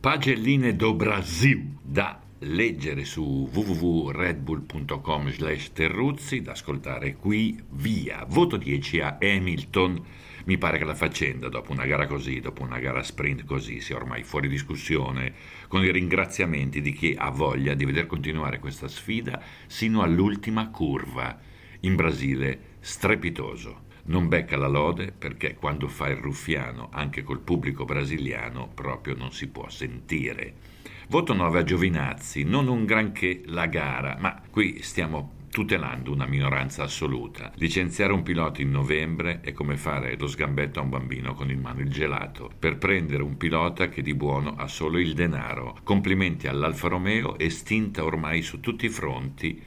Pagelline do Brasil da leggere su www.redbull.com slash Terruzzi, da ascoltare qui via. Voto 10 a Hamilton. Mi pare che la faccenda, dopo una gara così, dopo una gara sprint così, sia ormai fuori discussione, con i ringraziamenti di chi ha voglia di veder continuare questa sfida sino all'ultima curva. In Brasile, strepitoso. Non becca la lode perché quando fa il ruffiano anche col pubblico brasiliano proprio non si può sentire. Voto 9 a Giovinazzi, non un granché la gara, ma qui stiamo tutelando una minoranza assoluta. Licenziare un pilota in novembre è come fare lo sgambetto a un bambino con in mano il gelato, per prendere un pilota che di buono ha solo il denaro. Complimenti all'Alfa Romeo, estinta ormai su tutti i fronti.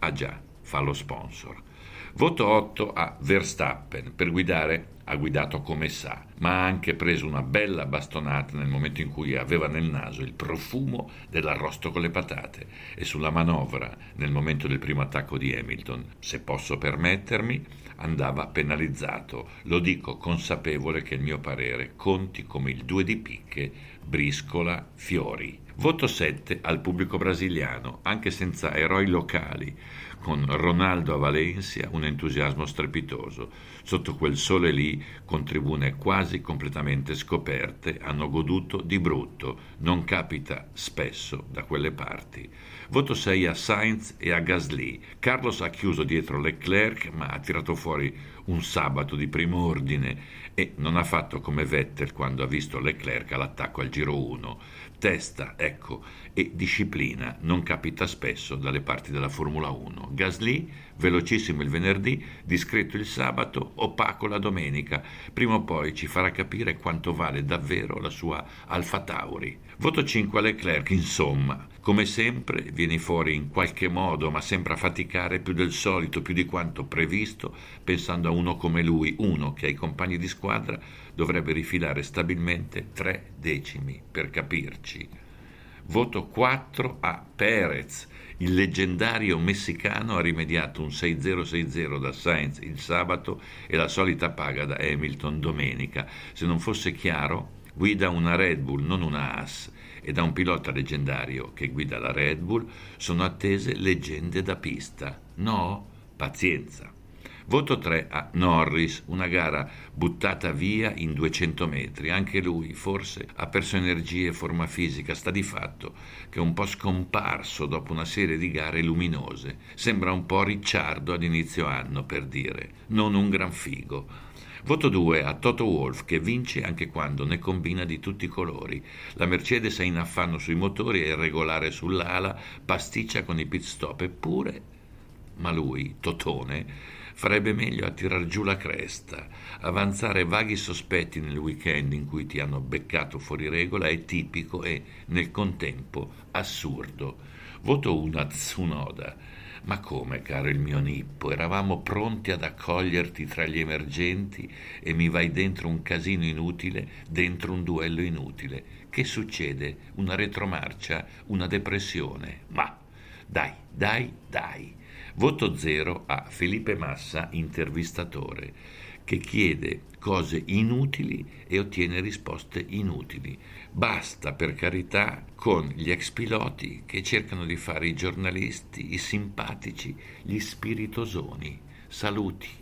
Ah già, fa lo sponsor. Voto 8 a Verstappen per guidare ha guidato come sa, ma ha anche preso una bella bastonata nel momento in cui aveva nel naso il profumo dell'arrosto con le patate e sulla manovra, nel momento del primo attacco di Hamilton, se posso permettermi, andava penalizzato. Lo dico consapevole che il mio parere conti come il due di picche, briscola, fiori. Voto 7 al pubblico brasiliano, anche senza eroi locali, con Ronaldo a Valencia un entusiasmo strepitoso. Sotto quel sole lì, con tribune quasi completamente scoperte, hanno goduto di brutto. Non capita spesso da quelle parti. Voto 6 a Sainz e a Gasly. Carlos ha chiuso dietro Leclerc, ma ha tirato fuori un sabato di primo ordine e non ha fatto come Vettel quando ha visto Leclerc all'attacco al giro 1. Testa, ecco, e disciplina non capita spesso dalle parti della Formula 1. Gasly, velocissimo il venerdì, discreto il sabato, opaco la domenica. Prima o poi ci farà capire quanto vale davvero la sua Alfa Tauri. Voto 5 a Leclerc, insomma. Come sempre vieni fuori in qualche modo, ma sembra faticare più del solito, più di quanto previsto, pensando a uno come lui, uno che ai compagni di squadra dovrebbe rifilare stabilmente tre decimi, per capirci. Voto 4 a Perez. Il leggendario messicano ha rimediato un 6-0-6-0 da Sainz il sabato e la solita paga da Hamilton domenica. Se non fosse chiaro, guida una Red Bull, non una Haas, e da un pilota leggendario che guida la Red Bull sono attese leggende da pista. No? Pazienza. Voto 3 a Norris, una gara buttata via in 200 metri. Anche lui, forse, ha perso energie e forma fisica. Sta di fatto che è un po' scomparso dopo una serie di gare luminose. Sembra un po' Ricciardo ad inizio anno, per dire. Non un gran figo. Voto 2 a Toto Wolff che vince anche quando ne combina di tutti i colori. La Mercedes è in affanno sui motori, è irregolare sull'ala, pasticcia con i pit stop, eppure, ma lui, Totone, farebbe meglio a tirar giù la cresta. Avanzare vaghi sospetti nel weekend in cui ti hanno beccato fuori regola è tipico e, nel contempo, assurdo. Voto 1 a Tsunoda ma come, caro il mio Nippo, eravamo pronti ad accoglierti tra gli emergenti e mi vai dentro un casino inutile, dentro un duello inutile. Che succede? Una retromarcia? Una depressione? Ma dai, dai, dai. Voto zero a Felipe Massa, intervistatore, che chiede cose inutili e ottiene risposte inutili. Basta, per carità, con gli ex piloti che cercano di fare i giornalisti, i simpatici, gli spiritosoni. Saluti.